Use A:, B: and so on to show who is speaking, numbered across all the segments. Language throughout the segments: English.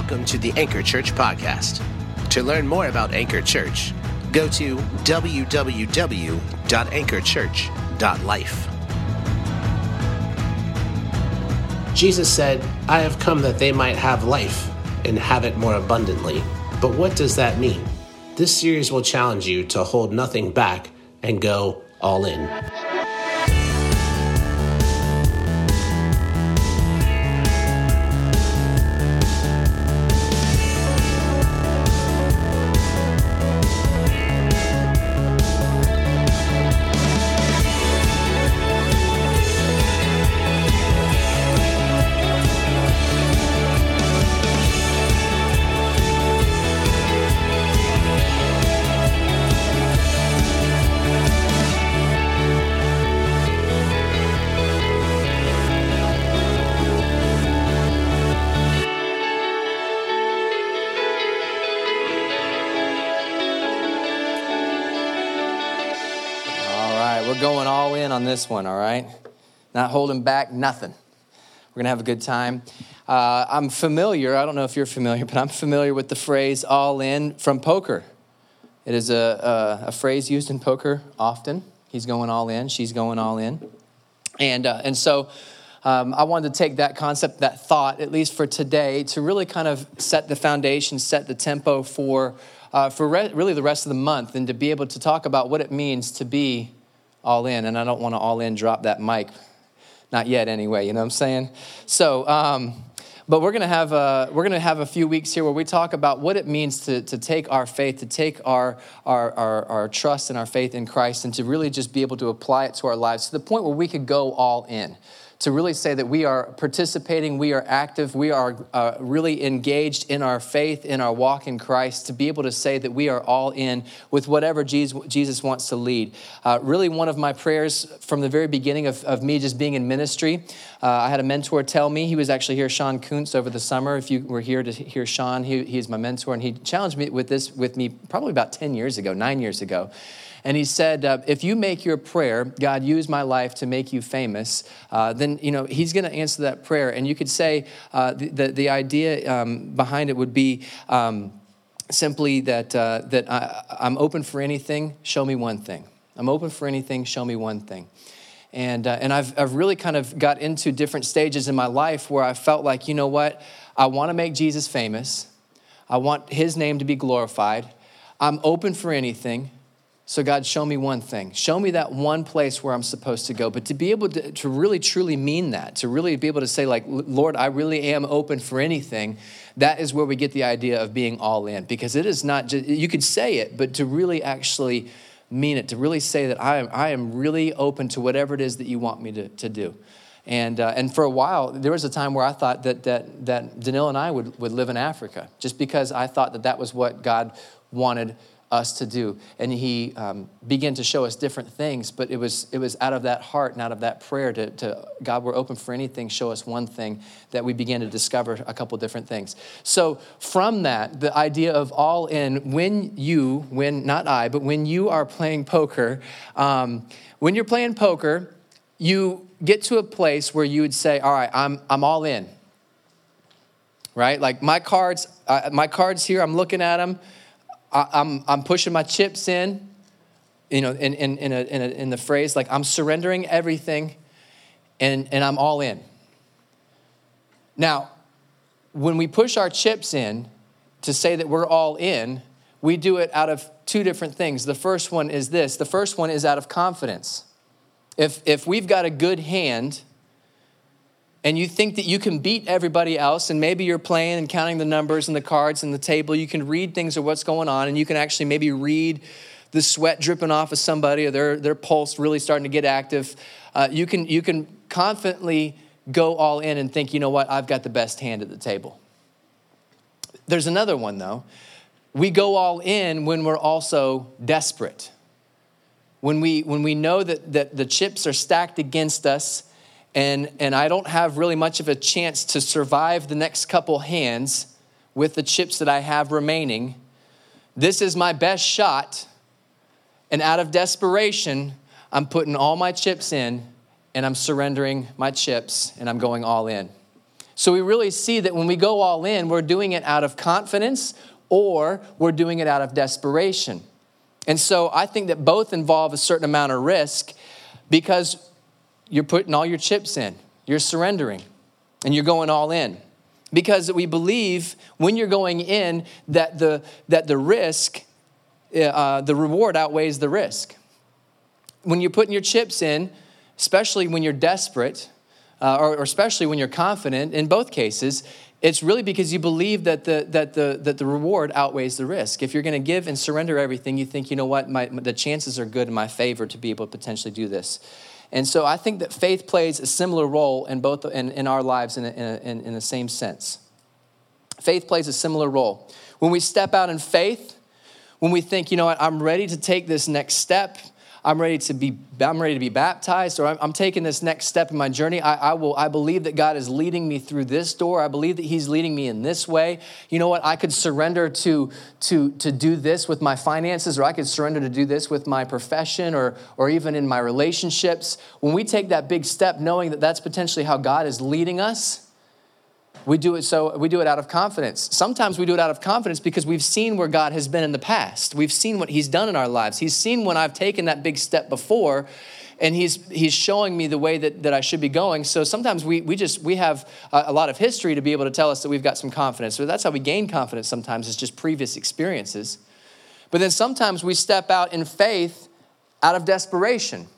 A: Welcome to the Anchor Church podcast. To learn more about Anchor Church, go to www.anchorchurch.life. Jesus said, I have come that they might have life and have it more abundantly. But what does that mean? This series will challenge you to hold nothing back and go all in.
B: This one, all right? Not holding back nothing. We're going to have a good time. Uh, I'm familiar, I don't know if you're familiar, but I'm familiar with the phrase all in from poker. It is a, a, a phrase used in poker often. He's going all in, she's going all in. And, uh, and so um, I wanted to take that concept, that thought, at least for today, to really kind of set the foundation, set the tempo for, uh, for re- really the rest of the month, and to be able to talk about what it means to be all in, and I don't want to all in drop that mic. Not yet, anyway, you know what I'm saying? So, um, but we're to have a, we're going to have a few weeks here where we talk about what it means to, to take our faith to take our, our, our, our, trust and our faith in christ and to really just be able to apply it to our lives to the point where we could go all in to really say that we are participating, we are active, we are uh, really engaged in our faith, in our walk in Christ, to be able to say that we are all in with whatever Jesus wants to lead. Uh, really, one of my prayers from the very beginning of, of me just being in ministry, uh, I had a mentor tell me, he was actually here, Sean Kuntz, over the summer. If you were here to hear Sean, he, he's my mentor, and he challenged me with this with me probably about 10 years ago, nine years ago. And he said, uh, if you make your prayer, God, use my life to make you famous, uh, then, you know, he's going to answer that prayer. And you could say uh, the, the, the, idea um, behind it would be um, simply that, uh, that I, I'm open for anything, show me one thing. I'm open for anything, show me one thing. And, uh, and I've, I've really kind of got into different stages in my life where I felt like, you know what, I want to make Jesus famous. I want his name to be glorified. I'm open for anything. So, God, show me one thing. Show me that one place where I'm supposed to go. But to be able to, to really truly mean that, to really be able to say, like, Lord, I really am open for anything, that is where we get the idea of being all in. Because it is not just, you could say it, but to really actually mean it, to really say that I am, I am really open to whatever it is that you want me to, to do. And, uh, and for a while, there was a time where I thought that, that, that Danil and I would, would live in Africa, just because I thought that that was what God wanted us to do. And he um, began to show us different things, but it was, it was out of that heart and out of that prayer to, to God, we're open for anything, show us one thing, that we began to discover a couple different things. So from that, the idea of all in, when you, when, not I, but when you are playing poker, um, when you're playing poker, you get to a place where you would say, all right, I'm, I'm all in. Right? Like my cards, uh, my cards here, I'm looking at them I, am I'm pushing my chips in, you know, in, in, in, a, in, a, in the phrase like I'm surrendering everything and, and I'm all in. Now, when we push our chips in to say that we're all in, we do it out of two different things. The first one is this the first one is out of confidence. If, if we've got a good hand, and you think that you can beat everybody else, and maybe you're playing and counting the numbers and the cards and the table, you can read things of what's going on, and you can actually maybe read the sweat dripping off of somebody or their, their pulse really starting to get active. Uh, you, can, you can confidently go all in and think, you know what, I've got the best hand at the table. There's another one, though. We go all in when we're also desperate. When we, when we know that, that the chips are stacked against us and, and I don't have really much of a chance to survive the next couple hands with the chips that I have remaining. This is my best shot. And out of desperation, I'm putting all my chips in and I'm surrendering my chips and I'm going all in. So we really see that when we go all in, we're doing it out of confidence or we're doing it out of desperation. And so I think that both involve a certain amount of risk because you're putting all your chips in, you're surrendering, and you're going all in. Because we believe when you're going in that the, that the risk, uh, the reward outweighs the risk. When you're putting your chips in, especially when you're desperate, uh, or, or especially when you're confident, in both cases, it's really because you believe that the, that the, that the reward outweighs the risk. If you're going to give and surrender everything, you think, you know what, my, the chances are good in my favor to be able to potentially do this. And so I think that faith plays a similar role in both in, in our lives in, in, in the same sense. Faith plays a similar role. When we step out in faith, when we think, you know what, I'm ready to take this next step, I'm ready to be, I'm ready to be baptized, or I'm, I'm taking this next step in my journey. I, I, will, I believe that God is leading me through this door. I believe that He's leading me in this way. You know what? I could surrender to, to, to do this with my finances, or I could surrender to do this with my profession, or, or even in my relationships. When we take that big step, knowing that that's potentially how God is leading us, we do it so we do it out of confidence. Sometimes we do it out of confidence because we've seen where God has been in the past. We've seen what he's done in our lives. He's seen when I've taken that big step before and he's he's showing me the way that, that I should be going. So sometimes we we just we have a, a lot of history to be able to tell us that we've got some confidence. So that's how we gain confidence sometimes is just previous experiences. But then sometimes we step out in faith out of desperation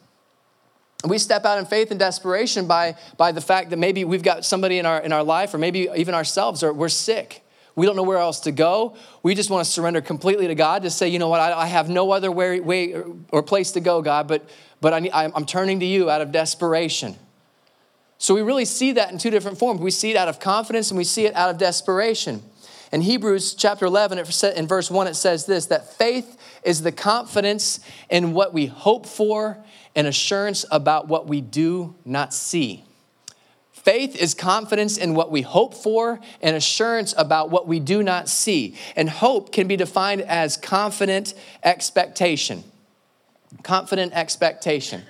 B: we step out in faith and desperation by, by the fact that maybe we've got somebody in our, in our life, or maybe even ourselves, or we're sick. We don't know where else to go. We just want to surrender completely to God to say, you know what, I, I have no other way, way or place to go, God, but, but I, I'm turning to you out of desperation. So we really see that in two different forms. We see it out of confidence and we see it out of desperation. In Hebrews chapter 11, in verse 1, it says this that faith is the confidence in what we hope for and assurance about what we do not see. Faith is confidence in what we hope for and assurance about what we do not see. And hope can be defined as confident expectation. Confident expectation.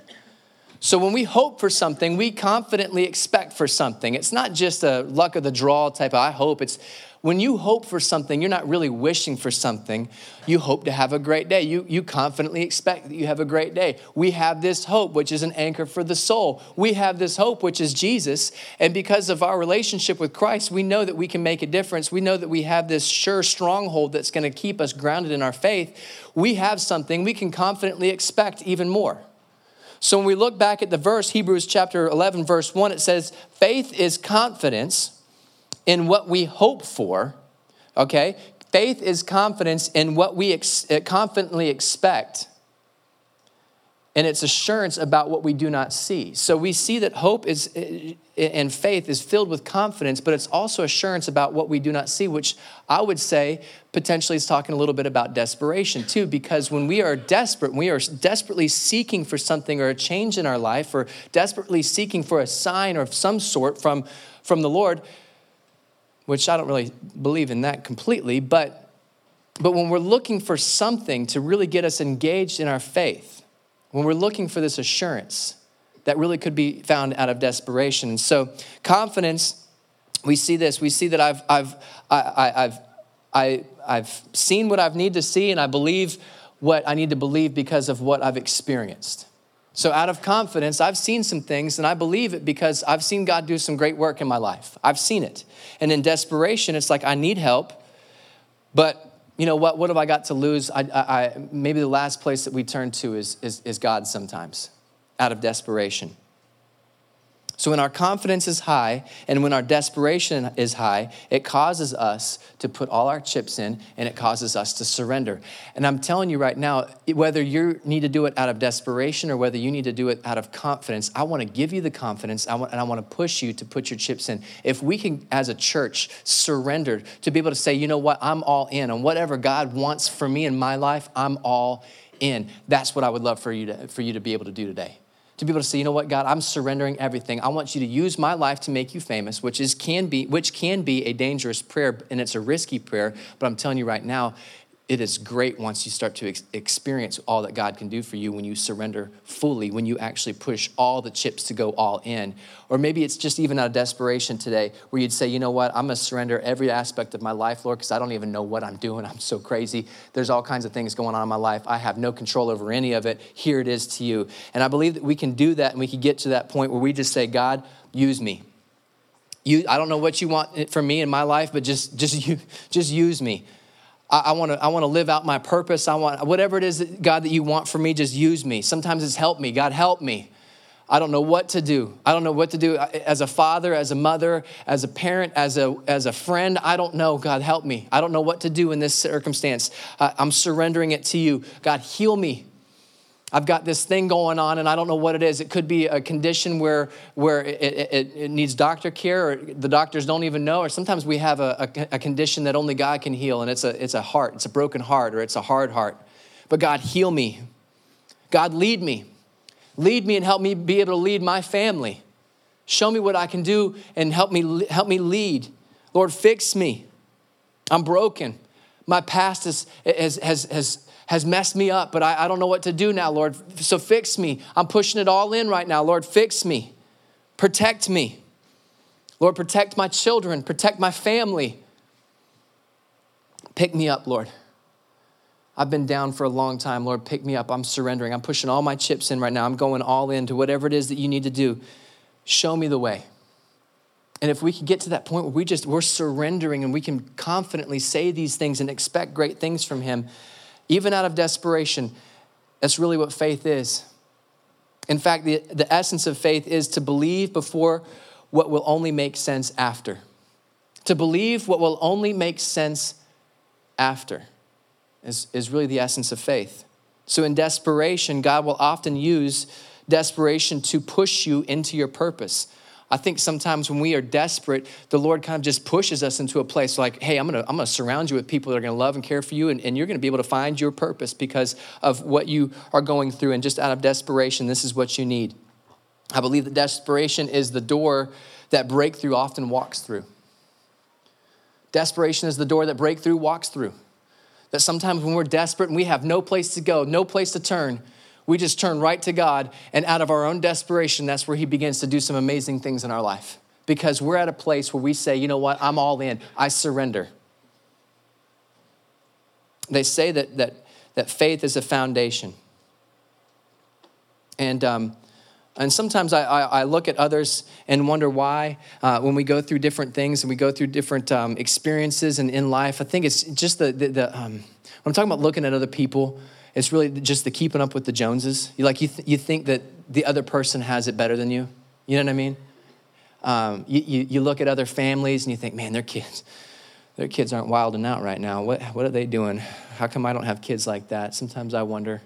B: So when we hope for something, we confidently expect for something. It's not just a luck of the draw type of I hope. It's when you hope for something, you're not really wishing for something. You hope to have a great day. You, you confidently expect that you have a great day. We have this hope, which is an anchor for the soul. We have this hope, which is Jesus. And because of our relationship with Christ, we know that we can make a difference. We know that we have this sure stronghold that's going to keep us grounded in our faith. We have something we can confidently expect even more. So when we look back at the verse, Hebrews chapter 11, verse 1, it says, Faith is confidence in what we hope for, okay? Faith is confidence in what we ex- uh, confidently expect, and it's assurance about what we do not see. So we see that hope is uh, and faith is filled with confidence, but it's also assurance about what we do not see, which I would say potentially is talking a little bit about desperation too, because when we are desperate, we are desperately seeking for something or a change in our life, or desperately seeking for a sign or some sort from, from the Lord, which I don't really believe in that completely, but, but when we're looking for something to really get us engaged in our faith, when we're looking for this assurance, that really could be found out of desperation. And so, confidence, we see this. We see that I've, I've, I, I, I've, I, I've seen what I need to see, and I believe what I need to believe because of what I've experienced. So, out of confidence, I've seen some things and I believe it because I've seen God do some great work in my life. I've seen it. And in desperation, it's like, I need help, but you know what? What have I got to lose? I, I, I maybe the last place that we turn to is, is, is God sometimes, out of desperation. So, when our confidence is high and when our desperation is high, it causes us to put all our chips in and it causes us to surrender. And I'm telling you right now, whether you need to do it out of desperation or whether you need to do it out of confidence, I want to give you the confidence I want, and I want to push you to put your chips in. If we can, as a church, surrender to be able to say, you know what, I'm all in on whatever God wants for me in my life, I'm all in. That's what I would love for you to, for you to be able to do today to be able to say, you know what, God, I'm surrendering everything. I want you to use my life to make you famous, which is can be which can be a dangerous prayer and it's a risky prayer. But I'm telling you right now, it is great once you start to ex- experience all that God can do for you when you surrender fully, when you actually push all the chips to go all in. Or maybe it's just even out of desperation today where you'd say, you know what, I'm gonna surrender every aspect of my life, Lord, because I don't even know what I'm doing. I'm so crazy. There's all kinds of things going on in my life. I have no control over any of it. Here it is to you. And I believe that we can do that and we can get to that point where we just say, God, use me. You, I don't know what you want eh, from me in my life, but just, just, you, just use me. I, want to I want to live out my purpose. I want whatever it is, that, God, that you want for me, just use me. Sometimes it's help me. God, help me. I don't know what to do. I don't know what to do as a father, as a mother, as a parent, as a, as a friend. I don't know. God, help me. I don't know what to do in this circumstance. I'm surrendering it to you. God, heal me. I've got this thing going on and I don't know what it is. It could be a condition where, where it, it, it needs doctor care or the doctors don't even know. Or sometimes we have a, a, a, condition that only God can heal and it's a, it's a heart, it's a broken heart or it's a hard heart. But God, heal me. God, lead me. Lead me and help me be able to lead my family. Show me what I can do and help me, help me lead. Lord, fix me. I'm broken. My past has, has, has, has has messed me up, but I, I don't know what to do now, Lord. So fix me. I'm pushing it all in right now. Lord, fix me. Protect me. Lord, protect my children, protect my family. Pick me up, Lord. I've been down for a long time. Lord, pick me up. I'm surrendering. I'm pushing all my chips in right now. I'm going all in to whatever it is that you need to do. Show me the way. And if we can get to that point where we just we're surrendering and we can confidently say these things and expect great things from him, even out of desperation. That's really what faith is. In fact, the, the essence of faith is to believe before what will only make sense after. To believe what will only make sense after is, is really the essence of faith. So, in desperation, God will often use desperation to push you into your purpose. I think sometimes when we are desperate, the Lord kind of just pushes us into a place like, hey, I'm gonna, I'm gonna surround you with people that are gonna love and care for you, and, and you're gonna be able to find your purpose because of what you are going through. And just out of desperation, this is what you need. I believe that desperation is the door that breakthrough often walks through. Desperation is the door that breakthrough walks through. That sometimes when we're desperate and we have no place to go, no place to turn, we just turn right to God, and out of our own desperation, that's where He begins to do some amazing things in our life. Because we're at a place where we say, you know what, I'm all in, I surrender. They say that, that, that faith is a foundation. And, um, and sometimes I, I, I, look at others and wonder why, uh, when we go through different things and we go through different um, experiences in, in life, I think it's just the, the, the um, when I'm talking about looking at other people, it's really just the keeping up with the Joneses. You like you, th- you think that the other person has it better than you. You know what I mean? Um, you, you, you look at other families and you think, man, their kids, their kids aren't wilding out right now. What, what are they doing? How come I don't have kids like that? Sometimes I wonder.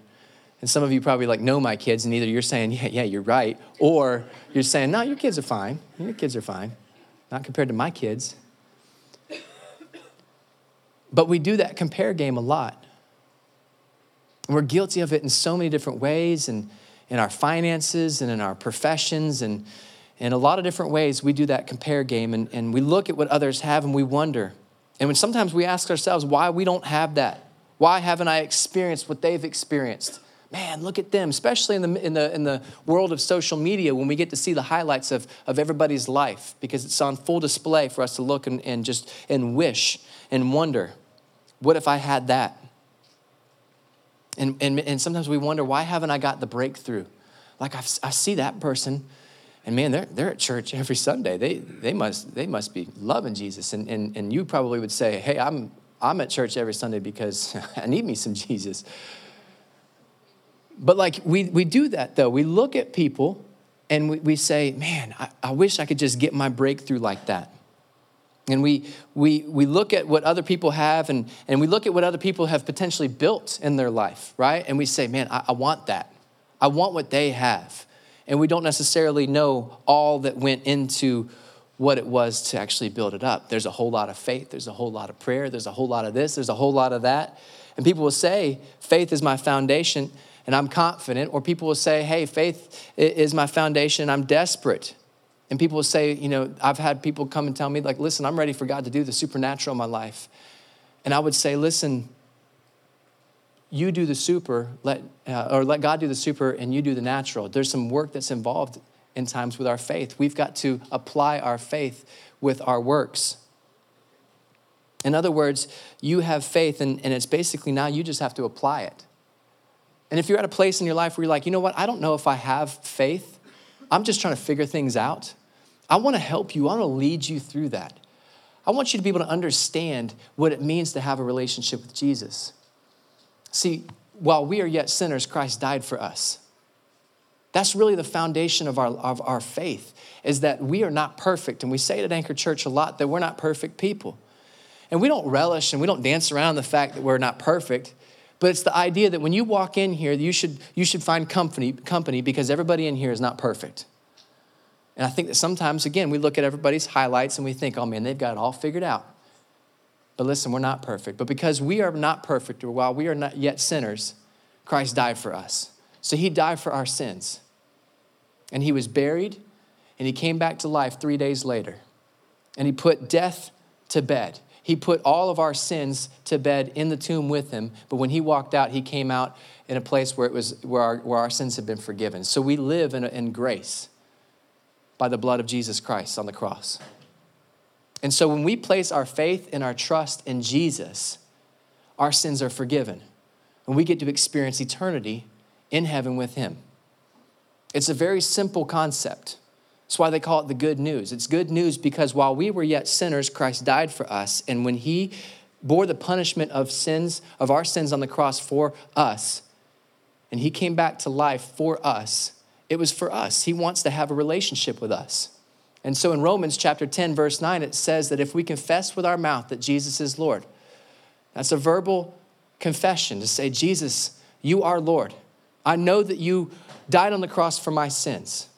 B: And some of you probably like know my kids, and either you're saying, yeah, yeah, you're right, or you're saying, no, your kids are fine. Your kids are fine. Not compared to my kids. But we do that compare game a lot. We're guilty of it in so many different ways, and in our finances and in our professions, and in a lot of different ways, we do that compare game, and, and we look at what others have and we wonder. And when sometimes we ask ourselves why we don't have that. Why haven't I experienced what they've experienced? Man, look at them, especially in the, in the, in the world of social media when we get to see the highlights of, of everybody's life because it's on full display for us to look and, and just and wish and wonder, what if I had that? And, and, and sometimes we wonder, why haven't I got the breakthrough? Like I've, I see that person, and man, they're, they're at church every Sunday. They, they, must, they must be loving Jesus. And, and, and you probably would say, hey, I'm, I'm at church every Sunday because I need me some Jesus. But like we, we do that though. We look at people and we, we say, man, I, I wish I could just get my breakthrough like that. And we, we, we look at what other people have and, and we look at what other people have potentially built in their life, right? And we say, man, I, I want that. I want what they have. And we don't necessarily know all that went into what it was to actually build it up. There's a whole lot of faith, there's a whole lot of prayer, there's a whole lot of this, there's a whole lot of that. And people will say, faith is my foundation and I'm confident. Or people will say, hey, faith is my foundation and I'm desperate. And people will say, you know, I've had people come and tell me, like, listen, I'm ready for God to do the supernatural in my life. And I would say, listen, you do the super, let, uh, or let God do the super and you do the natural. There's some work that's involved in times with our faith. We've got to apply our faith with our works. In other words, you have faith, and, and it's basically now you just have to apply it. And if you're at a place in your life where you're like, you know what, I don't know if I have faith, I'm just trying to figure things out. I want to help you, I want to lead you through that. I want you to be able to understand what it means to have a relationship with Jesus. See, while we are yet sinners, Christ died for us. That's really the foundation of our, of our faith, is that we are not perfect. And we say it at Anchor Church a lot that we're not perfect people. And we don't relish and we don't dance around the fact that we're not perfect. But it's the idea that when you walk in here, you should, you should find company, company because everybody in here is not perfect. And I think that sometimes, again, we look at everybody's highlights and we think, oh man, they've got it all figured out. But listen, we're not perfect. But because we are not perfect, or while we are not yet sinners, Christ died for us. So he died for our sins. And he was buried, and he came back to life three days later. And he put death to bed. He put all of our sins to bed in the tomb with him. But when he walked out, he came out in a place where, it was, where, our, where our sins had been forgiven. So we live in, in grace by the blood of Jesus Christ on the cross. And so when we place our faith and our trust in Jesus, our sins are forgiven. And we get to experience eternity in heaven with Him. It's a very simple concept. That's why they call it the good news. It's good news because while we were yet sinners, Christ died for us. And when He bore the punishment of sins, of our sins on the cross for us, and He came back to life for us, it was for us. He wants to have a relationship with us. And so in Romans chapter 10, verse 9, it says that if we confess with our mouth that Jesus is Lord, that's a verbal confession to say, Jesus, you are Lord. I know that you died on the cross for my sins.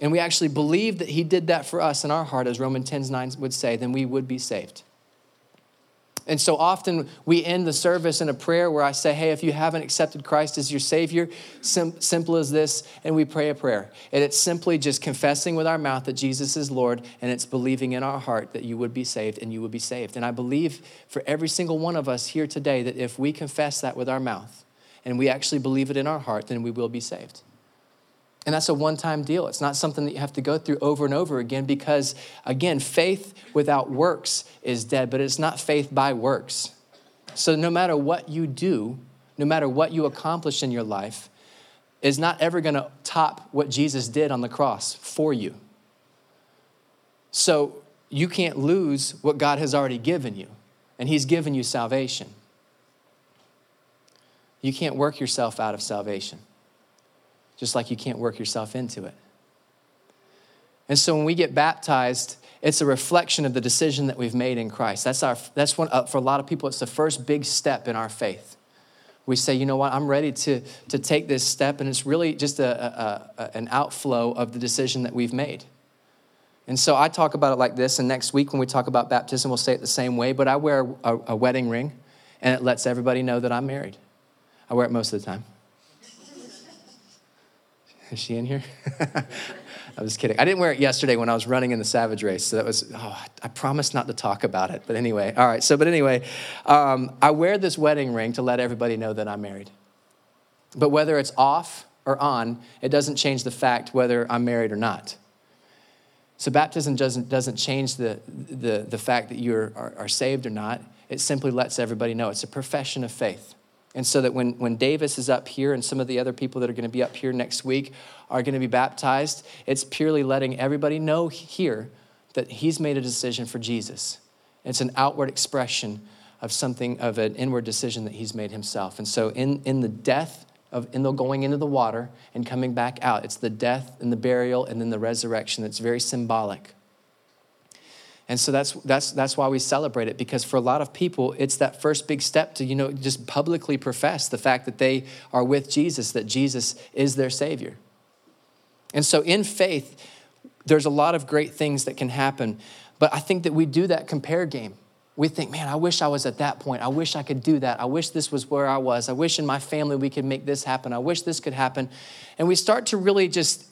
B: And we actually believe that he did that for us in our heart, as Romans 10 9 would say, then we would be saved. And so often we end the service in a prayer where I say, Hey, if you haven't accepted Christ as your Savior, sim- simple as this, and we pray a prayer. And it's simply just confessing with our mouth that Jesus is Lord, and it's believing in our heart that you would be saved and you would be saved. And I believe for every single one of us here today that if we confess that with our mouth and we actually believe it in our heart, then we will be saved. And that's a one time deal. It's not something that you have to go through over and over again because, again, faith without works is dead, but it's not faith by works. So no matter what you do, no matter what you accomplish in your life, is not ever going to top what Jesus did on the cross for you. So you can't lose what God has already given you, and He's given you salvation. You can't work yourself out of salvation just like you can't work yourself into it. And so when we get baptized, it's a reflection of the decision that we've made in Christ. That's, our, that's one, uh, for a lot of people, it's the first big step in our faith. We say, you know what, I'm ready to, to take this step, and it's really just a, a, a, an outflow of the decision that we've made. And so I talk about it like this, and next week when we talk about baptism, we'll say it the same way, but I wear a, a wedding ring, and it lets everybody know that I'm married. I wear it most of the time. Is she in here? I was kidding. I didn't wear it yesterday when I was running in the Savage race. So that was, oh, I promised not to talk about it. But anyway, all right. So, but anyway, um, I wear this wedding ring to let everybody know that I'm married. But whether it's off or on, it doesn't change the fact whether I'm married or not. So baptism doesn't, doesn't change the, the, the fact that you are, are saved or not. It simply lets everybody know. It's a profession of faith. And so that when, when Davis is up here and some of the other people that are going to be up here next week are going to be baptized, it's purely letting everybody know here that he's made a decision for Jesus. It's an outward expression of something, of an inward decision that he's made himself. And so in, in the death, of, in the going into the water and coming back out, it's the death and the burial and then the resurrection that's very symbolic. And so that's, that's, that's why we celebrate it, because for a lot of people, it's that first big step to, you know, just publicly profess the fact that they are with Jesus, that Jesus is their Savior. And so in faith, there's a lot of great things that can happen, but I think that we do that compare game. We think, man, I wish I was at that point. I wish I could do that. I wish this was where I was. I wish in my family we could make this happen. I wish this could happen. And we start to really just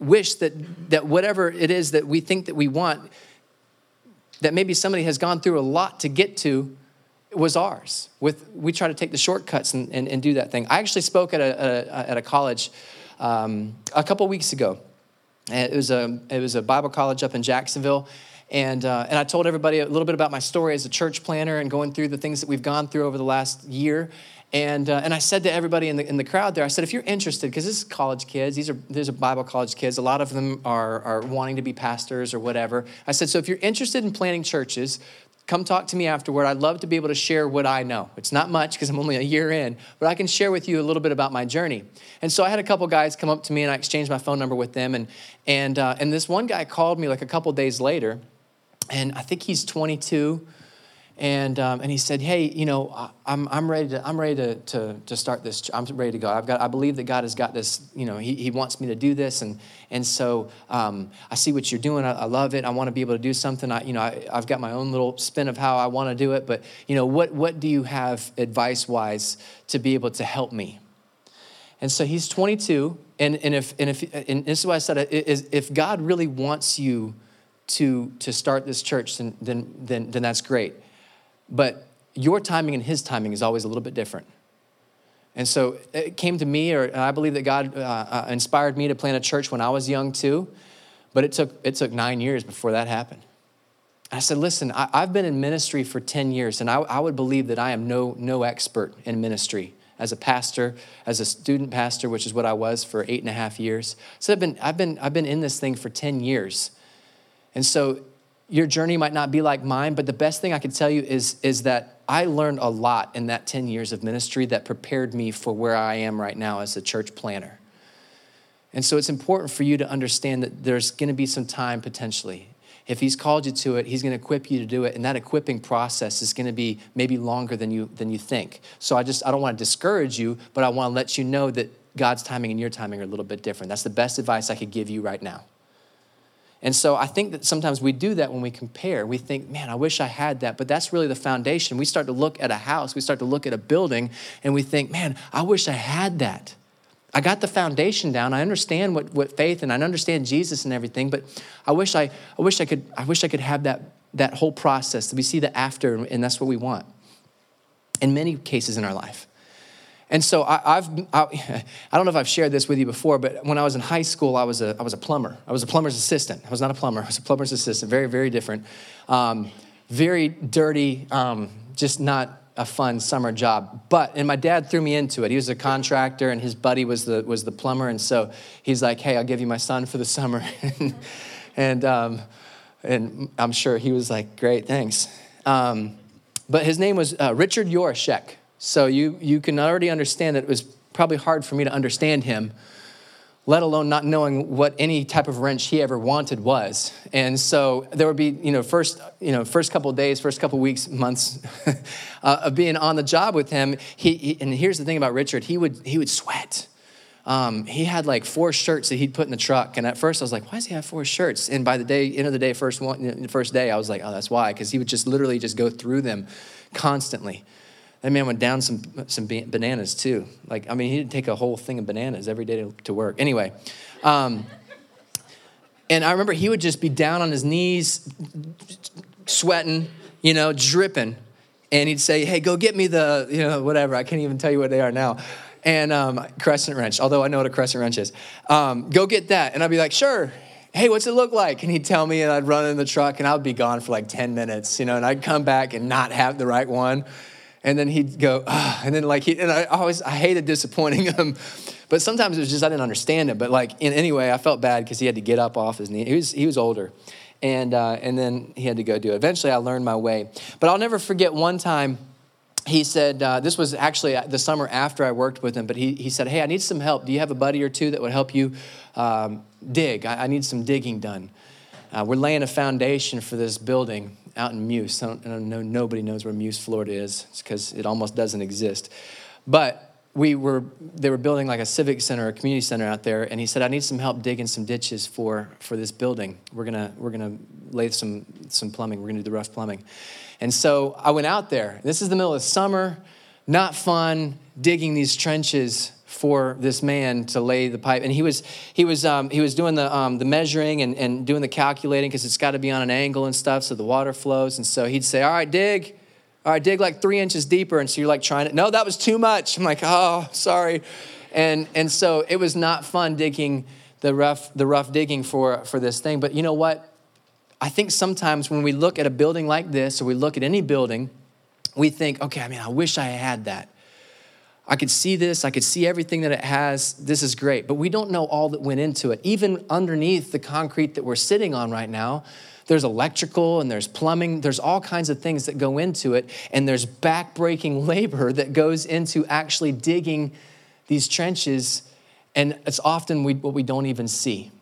B: wish that, that whatever it is that we think that we want, that maybe somebody has gone through a lot to get to was ours. With we try to take the shortcuts and, and, and do that thing. I actually spoke at a, a at a college um, a couple weeks ago. It was a it was a Bible college up in Jacksonville, and, uh, and I told everybody a little bit about my story as a church planter and going through the things that we've gone through over the last year. And, uh, and I said to everybody in the, in the crowd there, I said, if you're interested, because this is college kids, these are, these are Bible college kids, a lot of them are, are wanting to be pastors or whatever. I said, so if you're interested in planting churches, come talk to me afterward. I'd love to be able to share what I know. It's not much because I'm only a year in, but I can share with you a little bit about my journey. And so I had a couple guys come up to me and I exchanged my phone number with them. And, and, uh, and this one guy called me like a couple days later and I think he's 22. And, um, and he said, hey, you know, I'm, I'm ready, to, I'm ready to, to, to start this. I'm ready to go. I've got, I believe that God has got this, you know, he, he wants me to do this. And, and so um, I see what you're doing. I, I, love it. I want to be able to do something. I, you know, I, I've got my own little spin of how I want to do it. But, you know, what, what do you have advice-wise to be able to help me? And so he's 22. And, and, if, and, if, and this is why I said, if God really wants you to, to start this church, then, then, then, then that's great. But your timing and his timing is always a little bit different. And so it came to me, or I believe that God uh, uh, inspired me to plant a church when I was young too, but it took, it took nine years before that happened. I said, listen, I, have been in ministry for 10 years, and I, I would believe that I am no, no expert in ministry as a pastor, as a student pastor, which is what I was for eight and a half years. So I've been, I've been, I've been in this thing for 10 years. And so your journey might not be like mine, but the best thing I can tell you is, is that I learned a lot in that 10 years of ministry that prepared me for where I am right now as a church planter. And so it's important for you to understand that there's going to be some time potentially. If he's called you to it, he's going to equip you to do it, and that equipping process is going to be maybe longer than you than you think. So I just I don't want to discourage you, but I want to let you know that God's timing and your timing are a little bit different. That's the best advice I could give you right now. And so I think that sometimes we do that when we compare. We think, man, I wish I had that. But that's really the foundation. We start to look at a house, we start to look at a building, and we think, man, I wish I had that. I got the foundation down. I understand what, what faith and I understand Jesus and everything, but I wish I, I wish I could I wish I could have that, that whole process. We see the after, and that's what we want in many cases in our life. And so I, have I, I, don't know if I've shared this with you before, but when I was in high school, I was a, I was a plumber. I was a plumber's assistant. I was not a plumber. I was a plumber's assistant. Very, very different. Um, very dirty, um, just not a fun summer job. But, and my dad threw me into it. He was a contractor and his buddy was the, was the plumber. And so he's like, hey, I'll give you my son for the summer. and, um, and I'm sure he was like, great, thanks. Um, but his name was uh, Richard Yorashek. So you, you can already understand that it was probably hard for me to understand him, let alone not knowing what any type of wrench he ever wanted was. And so there would be, you know, first, you know, first couple days, first couple weeks, months uh, of being on the job with him. He, he, and here's the thing about Richard: he would he would sweat. Um, he had like four shirts that he'd put in the truck. And at first I was like, why does he have four shirts? And by the day, end of the day, first one, first day, I was like, oh, that's why. Because he would just literally just go through them constantly. That man went down some, some bananas too. Like, I mean, he didn't take a whole thing of bananas every day to, work. Anyway, um, and I remember he would just be down on his knees, sweating, you know, dripping. And he'd say, hey, go get me the, you know, whatever. I can't even tell you what they are now. And um, crescent wrench, although I know what a crescent wrench is. Um, go get that. And I'd be like, sure hey, what's it look like? And he'd tell me, and I'd run in the truck, and I'd be gone for like 10 minutes, you know, and I'd come back and not have the right one and then he'd go, and then like he, and I always, I hated disappointing him, but sometimes it was just I didn't understand it. But like in anyway, I felt bad because he had to get up off his knee. He was he was older, and uh, and then he had to go do it. Eventually, I learned my way. But I'll never forget one time. He said, uh, this was actually the summer after I worked with him, but he, he said, Hey, I need some help. Do you have a buddy or two that would help you um, dig? I, I, need some digging done. Uh, we're laying a foundation for this building out in Muse. I don't, know, nobody knows where Muse, Florida is because it almost doesn't exist. But we were, they were building like a civic center, a community center out there, and he said, I need some help digging some ditches for, for this building. We're gonna, we're gonna lay some, some plumbing, we're gonna do the rough plumbing. And so I went out there. This is the middle of summer, not fun, digging these trenches for this man to lay the pipe. And he was, he was, um, he was doing the, um, the measuring and, and doing the calculating because it's got to be on an angle and stuff so the water flows. And so he'd say, All right, dig. All right, dig like three inches deeper. And so you're like trying to, no, that was too much. I'm like, oh, sorry. And, and so it was not fun digging the rough, the rough digging for, for this thing. But you know what? I think sometimes when we look at a building like this, or we look at any building, we think, okay, I mean, I wish I had that. I could see this, I could see everything that it has. This is great. But we don't know all that went into it. Even underneath the concrete that we're sitting on right now, there's electrical and there's plumbing, there's all kinds of things that go into it. And there's backbreaking labor that goes into actually digging these trenches. And it's often we, what we don't even see.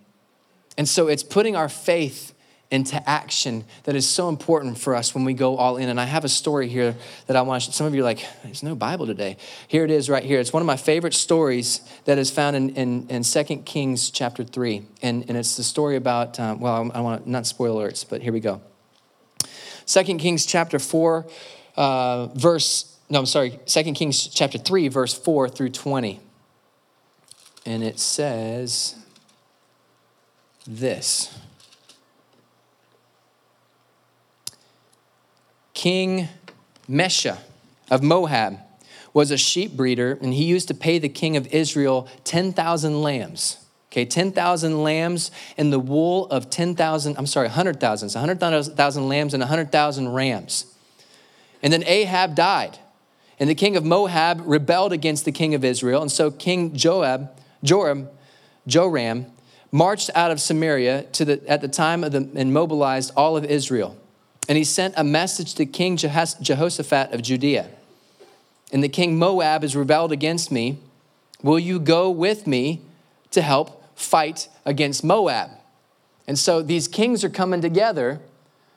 B: And so it's putting our faith into action that is so important for us when we go all in. And I have a story here that I want to, some of you are like, there's no Bible today. Here it is right here. It's one of my favorite stories that is found in, in, in 2 Kings chapter 3. And, and it's the story about, um, well, I want to, not spoil alerts, but here we go. 2 Kings chapter 4, uh, verse, no, I'm sorry, 2 Kings chapter 3, verse 4 through 20. And it says this. King Mesha of Moab was a sheep breeder, and he used to pay the king of Israel 10,000 lambs. Okay, 10,000 lambs and the wool of 10,000, I'm sorry, 100,000. So 100,000 lambs and 100,000 rams. And then Ahab died. And the king of Moab rebelled against the king of Israel. And so King Joab, Joram, Joram marched out of Samaria to the, at the time of the, and mobilized all of Israel. And he sent a message to King Jehoshaphat of Judea. And the king Moab has rebelled against me. Will you go with me to help fight against Moab? And so these kings are coming together.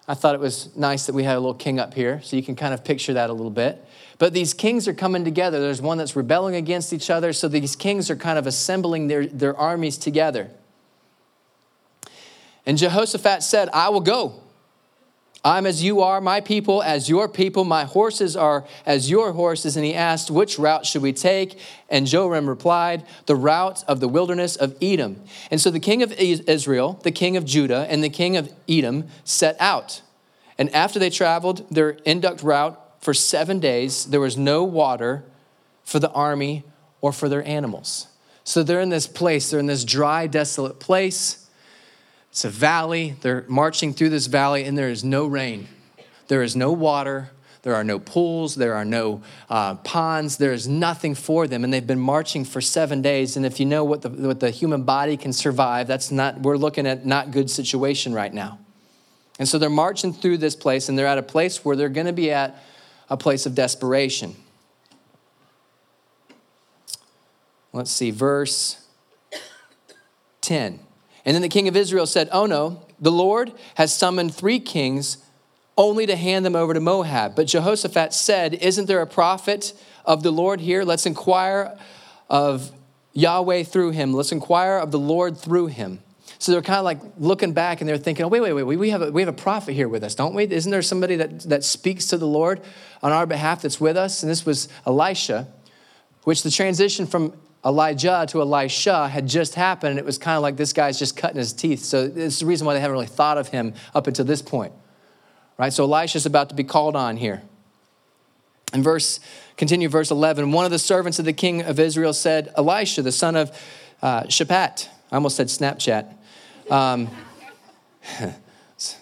B: I thought it was nice that we had a little king up here, so you can kind of picture that a little bit. But these kings are coming together. There's one that's rebelling against each other, so these kings are kind of assembling their, their armies together. And Jehoshaphat said, I will go. I'm as you are, my people as your people, my horses are as your horses. And he asked, Which route should we take? And Joram replied, The route of the wilderness of Edom. And so the king of Israel, the king of Judah, and the king of Edom set out. And after they traveled their induct route for seven days, there was no water for the army or for their animals. So they're in this place, they're in this dry, desolate place. It's a valley. They're marching through this valley, and there is no rain. There is no water. There are no pools. There are no uh, ponds. There is nothing for them. And they've been marching for seven days. And if you know what the, what the human body can survive, that's not, we're looking at not good situation right now. And so they're marching through this place, and they're at a place where they're going to be at a place of desperation. Let's see, verse 10. And then the king of Israel said, Oh no, the Lord has summoned three kings only to hand them over to Moab. But Jehoshaphat said, Isn't there a prophet of the Lord here? Let's inquire of Yahweh through him. Let's inquire of the Lord through him. So they're kind of like looking back and they're thinking, oh, wait, wait, wait, we have, a, we have a prophet here with us, don't we? Isn't there somebody that, that speaks to the Lord on our behalf that's with us? And this was Elisha, which the transition from Elijah to Elisha had just happened, and it was kind of like this guy's just cutting his teeth. So it's the reason why they haven't really thought of him up until this point. Right? So Elisha's about to be called on here. In verse, continue verse 11. One of the servants of the king of Israel said, Elisha, the son of uh, Shaphat. I almost said Snapchat. Um,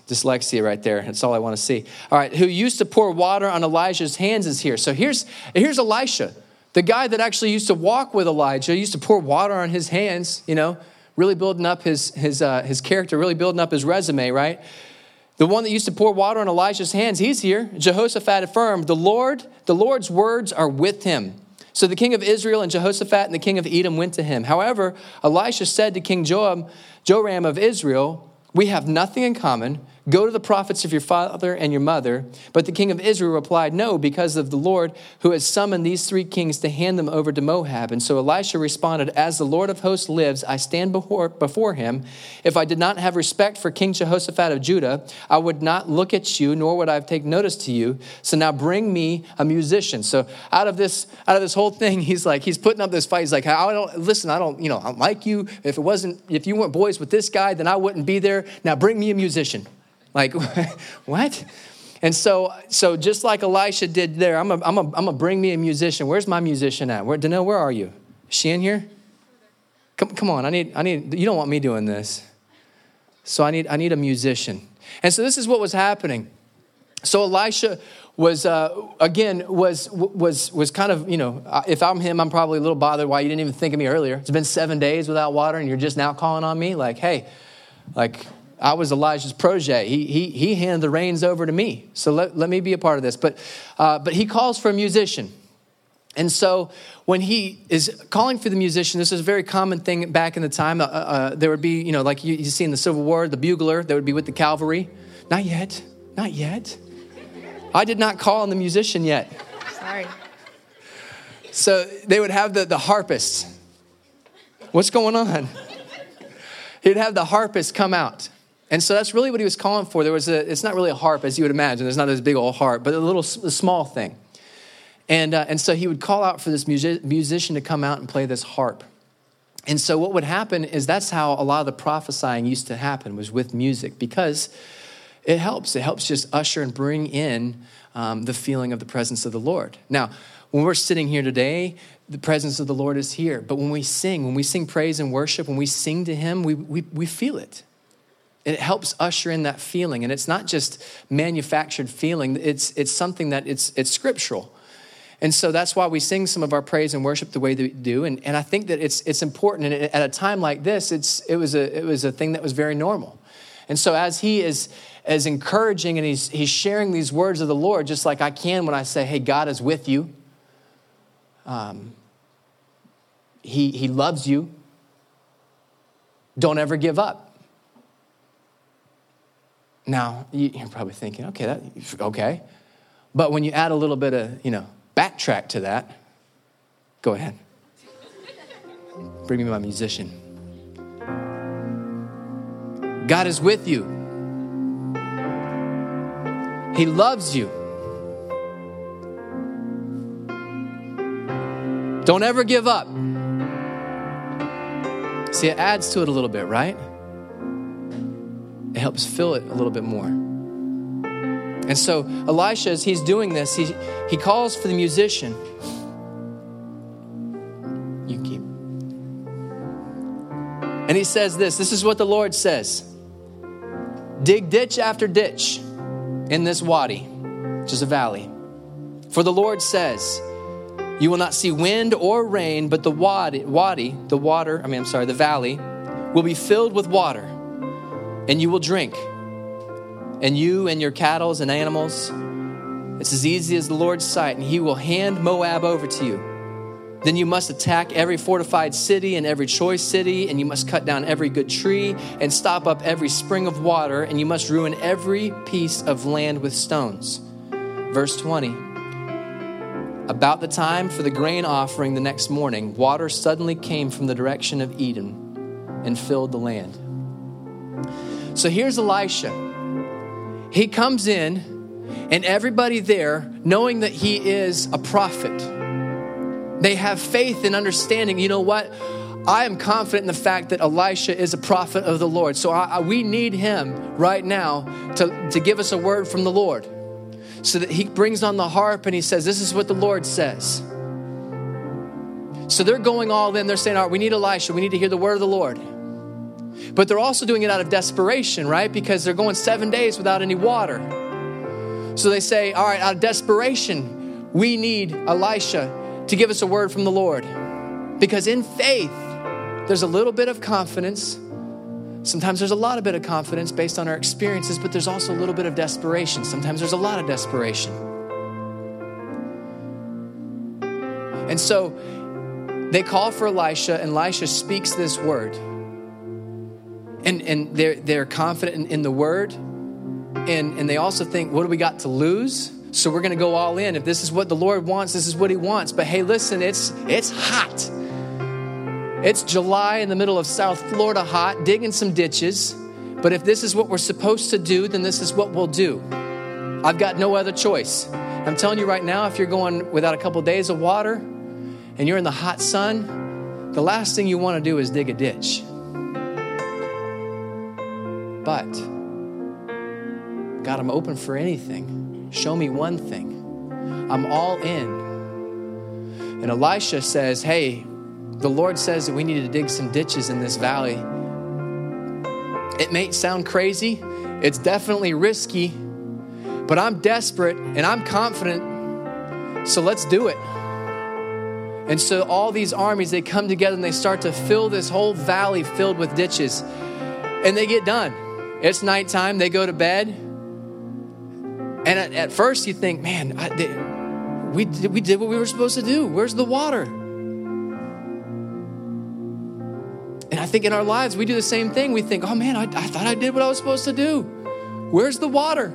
B: dyslexia right there. That's all I want to see. All right, who used to pour water on Elijah's hands is here. So here's, here's Elisha. The guy that actually used to walk with Elijah, used to pour water on his hands, you know, really building up his, his, uh, his character, really building up his resume, right? The one that used to pour water on Elijah's hands, he's here. Jehoshaphat affirmed, the Lord, the Lord's words are with him. So the king of Israel and Jehoshaphat and the king of Edom went to him. However, Elisha said to King Joab, Joram of Israel, We have nothing in common. Go to the prophets of your father and your mother. But the king of Israel replied, No, because of the Lord who has summoned these three kings to hand them over to Moab. And so Elisha responded, As the Lord of hosts lives, I stand before, before him. If I did not have respect for King Jehoshaphat of Judah, I would not look at you, nor would I take notice to you. So now bring me a musician. So out of this, out of this whole thing, he's like, he's putting up this fight. He's like, I don't listen, I don't, you know, I don't like you. If it wasn't, if you weren't boys with this guy, then I wouldn't be there. Now bring me a musician. Like, what? And so, so just like Elisha did there, I'm gonna I'm a, I'm a bring me a musician. Where's my musician at? Where, Danelle, where are you? Is she in here? Come, come on, I need, I need, you don't want me doing this. So I need, I need a musician. And so this is what was happening. So Elisha was uh, again was was was kind of you know uh, if I'm him I'm probably a little bothered why you didn't even think of me earlier. It's been seven days without water and you're just now calling on me like hey, like I was Elijah's protege. He, he, he handed the reins over to me. So let, let me be a part of this. But, uh, but he calls for a musician. And so when he is calling for the musician, this is a very common thing back in the time. Uh, uh, there would be, you know, like you, you see in the Civil War, the bugler that would be with the cavalry. Not yet. Not yet. I did not call on the musician yet.
C: Sorry.
B: So they would have the, the harpist. What's going on? He'd have the harpist come out. And so that's really what he was calling for. There was a, it's not really a harp as you would imagine. There's not this big old harp, but a little a small thing. And, uh, and so he would call out for this music, musician to come out and play this harp. And so what would happen is that's how a lot of the prophesying used to happen was with music because it helps. It helps just usher and bring in um, the feeling of the presence of the Lord. Now, when we're sitting here today, the presence of the Lord is here. But when we sing, when we sing praise and worship, when we sing to Him, we, we, we feel it. It helps usher in that feeling. And it's not just manufactured feeling, it's, it's something that it's, it's scriptural. And so that's why we sing some of our praise and worship the way that we do. And, and I think that it's, it's important. And at a time like this, it's, it, was a, it was a thing that was very normal. And so as he is, is encouraging and he's, he's sharing these words of the Lord, just like I can when I say, hey, God is with you. Um, he, he loves you. Don't ever give up. Now, you're probably thinking, okay, that, okay. But when you add a little bit of, you know, backtrack to that, go ahead. Bring me my musician. God is with you. He loves you. Don't ever give up. See, it adds to it a little bit, right? It helps fill it a little bit more. And so Elisha, as he's doing this, he, he calls for the musician. You keep. And he says this this is what the Lord says Dig ditch after ditch in this wadi, which is a valley. For the Lord says, You will not see wind or rain, but the wadi, wadi the water, I mean, I'm sorry, the valley, will be filled with water and you will drink. And you and your cattle and animals, it's as easy as the Lord's sight, and he will hand Moab over to you. Then you must attack every fortified city and every choice city, and you must cut down every good tree and stop up every spring of water, and you must ruin every piece of land with stones. Verse 20. About the time for the grain offering the next morning, water suddenly came from the direction of Edom and filled the land. So here's Elisha. He comes in, and everybody there, knowing that he is a prophet, they have faith and understanding. You know what? I am confident in the fact that Elisha is a prophet of the Lord. So I, I, we need him right now to, to give us a word from the Lord. So that he brings on the harp and he says, This is what the Lord says. So they're going all in. They're saying, All right, we need Elisha. We need to hear the word of the Lord. But they're also doing it out of desperation, right? Because they're going seven days without any water. So they say, All right, out of desperation, we need Elisha to give us a word from the Lord. Because in faith, there's a little bit of confidence. Sometimes there's a lot of bit of confidence based on our experiences, but there's also a little bit of desperation. Sometimes there's a lot of desperation. And so they call for Elisha, and Elisha speaks this word and, and they're, they're confident in, in the word. And, and they also think what do we got to lose? So we're going to go all in. If this is what the lord wants this is what he wants. But hey listen it's it's hot. It's july in the middle of south florida hot digging some ditches. But if this is what we're supposed to do then this is what we'll do. I've got no other choice. I'm telling you right now if you're going without a couple of days of water and you're in the hot sun the last thing you want to do is dig a ditch but God, I'm open for anything. Show me one thing. I'm all in. And Elisha says, Hey, the Lord says that we need to dig some ditches in this valley. It may sound crazy, it's definitely risky, but I'm desperate and I'm confident, so let's do it. And so all these armies, they come together and they start to fill this whole valley filled with ditches. And they get done. It's nighttime, they go to bed. And at, at first you think, man, I, they, we, we did what we were supposed to do. Where's the water? And I think in our lives, we do the same thing. We think, oh man, I, I thought I did what I was supposed to do. Where's the water?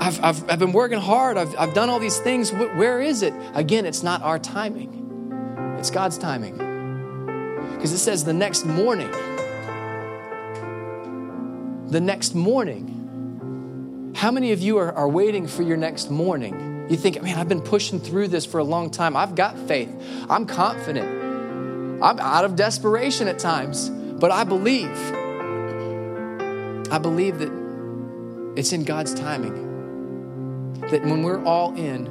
B: I've, I've, I've been working hard. I've, I've done all these things. Where is it? Again, it's not our timing, it's God's timing. Because it says the next morning, the next morning. How many of you are, are waiting for your next morning? You think, man, I've been pushing through this for a long time. I've got faith. I'm confident. I'm out of desperation at times, but I believe. I believe that it's in God's timing that when we're all in,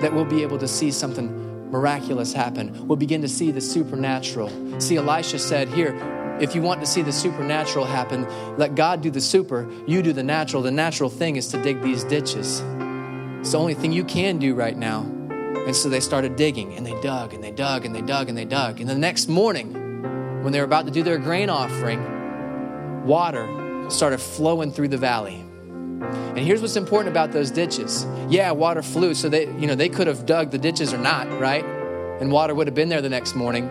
B: that we'll be able to see something miraculous happen. We'll begin to see the supernatural. See, Elisha said, Here, if you want to see the supernatural happen, let God do the super, you do the natural. The natural thing is to dig these ditches. It's the only thing you can do right now. And so they started digging and they dug and they dug and they dug and they dug. And the next morning, when they were about to do their grain offering, water started flowing through the valley. And here's what's important about those ditches. Yeah, water flew, so they, you know, they could have dug the ditches or not, right? And water would have been there the next morning.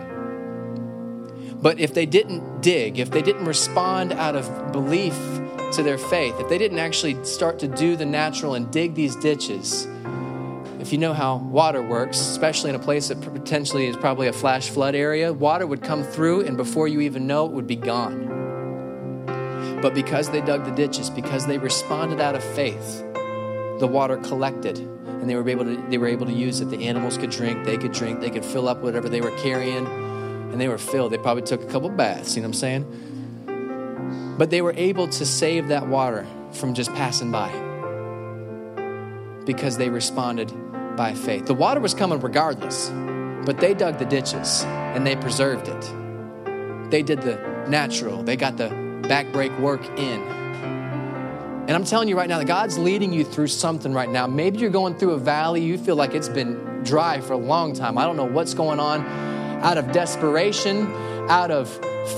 B: But if they didn't dig, if they didn't respond out of belief to their faith, if they didn't actually start to do the natural and dig these ditches, if you know how water works, especially in a place that potentially is probably a flash flood area, water would come through and before you even know it would be gone. But because they dug the ditches, because they responded out of faith, the water collected and they were able to they were able to use it. The animals could drink, they could drink, they could fill up whatever they were carrying, and they were filled. They probably took a couple baths, you know what I'm saying? But they were able to save that water from just passing by because they responded by faith. The water was coming regardless, but they dug the ditches and they preserved it. They did the natural. They got the backbreak work in. And I'm telling you right now that God's leading you through something right now. Maybe you're going through a valley, you feel like it's been dry for a long time. I don't know what's going on. Out of desperation, out of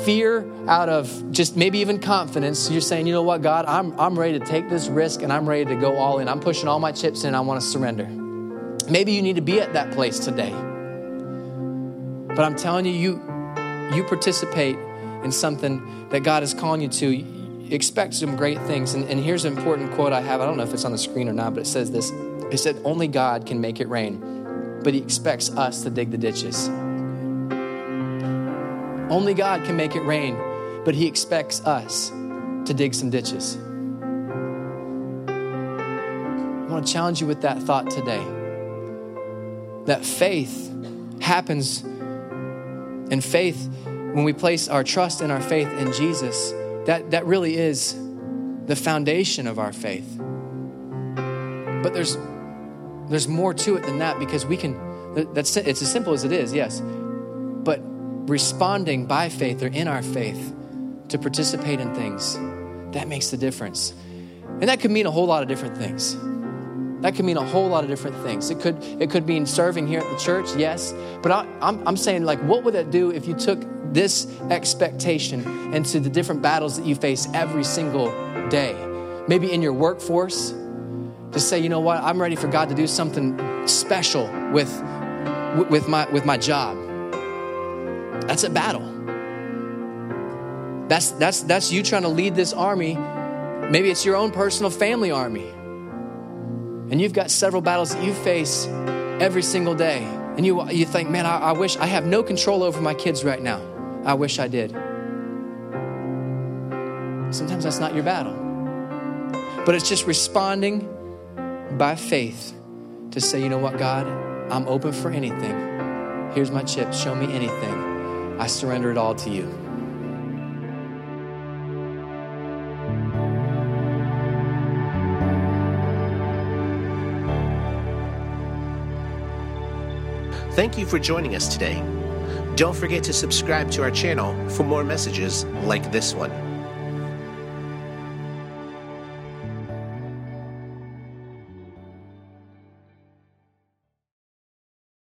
B: fear, out of just maybe even confidence, you're saying, you know what, God, I'm, I'm ready to take this risk and I'm ready to go all in. I'm pushing all my chips in. I want to surrender. Maybe you need to be at that place today. But I'm telling you, you, you participate in something that God is calling you to, expect some great things. And, and here's an important quote I have. I don't know if it's on the screen or not, but it says this It said, Only God can make it rain, but He expects us to dig the ditches. Only God can make it rain, but He expects us to dig some ditches. I want to challenge you with that thought today. That faith happens, and faith when we place our trust and our faith in Jesus, that, that really is the foundation of our faith. But there's, there's more to it than that because we can, that's, it's as simple as it is, yes. But responding by faith or in our faith to participate in things, that makes the difference. And that could mean a whole lot of different things. That could mean a whole lot of different things. It could, it could mean serving here at the church, yes. But I, I'm, I'm saying, like, what would that do if you took this expectation into the different battles that you face every single day. Maybe in your workforce, to say, you know what, I'm ready for God to do something special with, with, my, with my job. That's a battle. That's, that's, that's you trying to lead this army. Maybe it's your own personal family army. And you've got several battles that you face every single day. And you, you think, man, I, I wish I have no control over my kids right now. I wish I did. Sometimes that's not your battle. But it's just responding by faith to say, you know what, God, I'm open for anything. Here's my chip. Show me anything. I surrender it all to you.
A: Thank you for joining us today. Don't forget to subscribe to our channel for more messages like this one.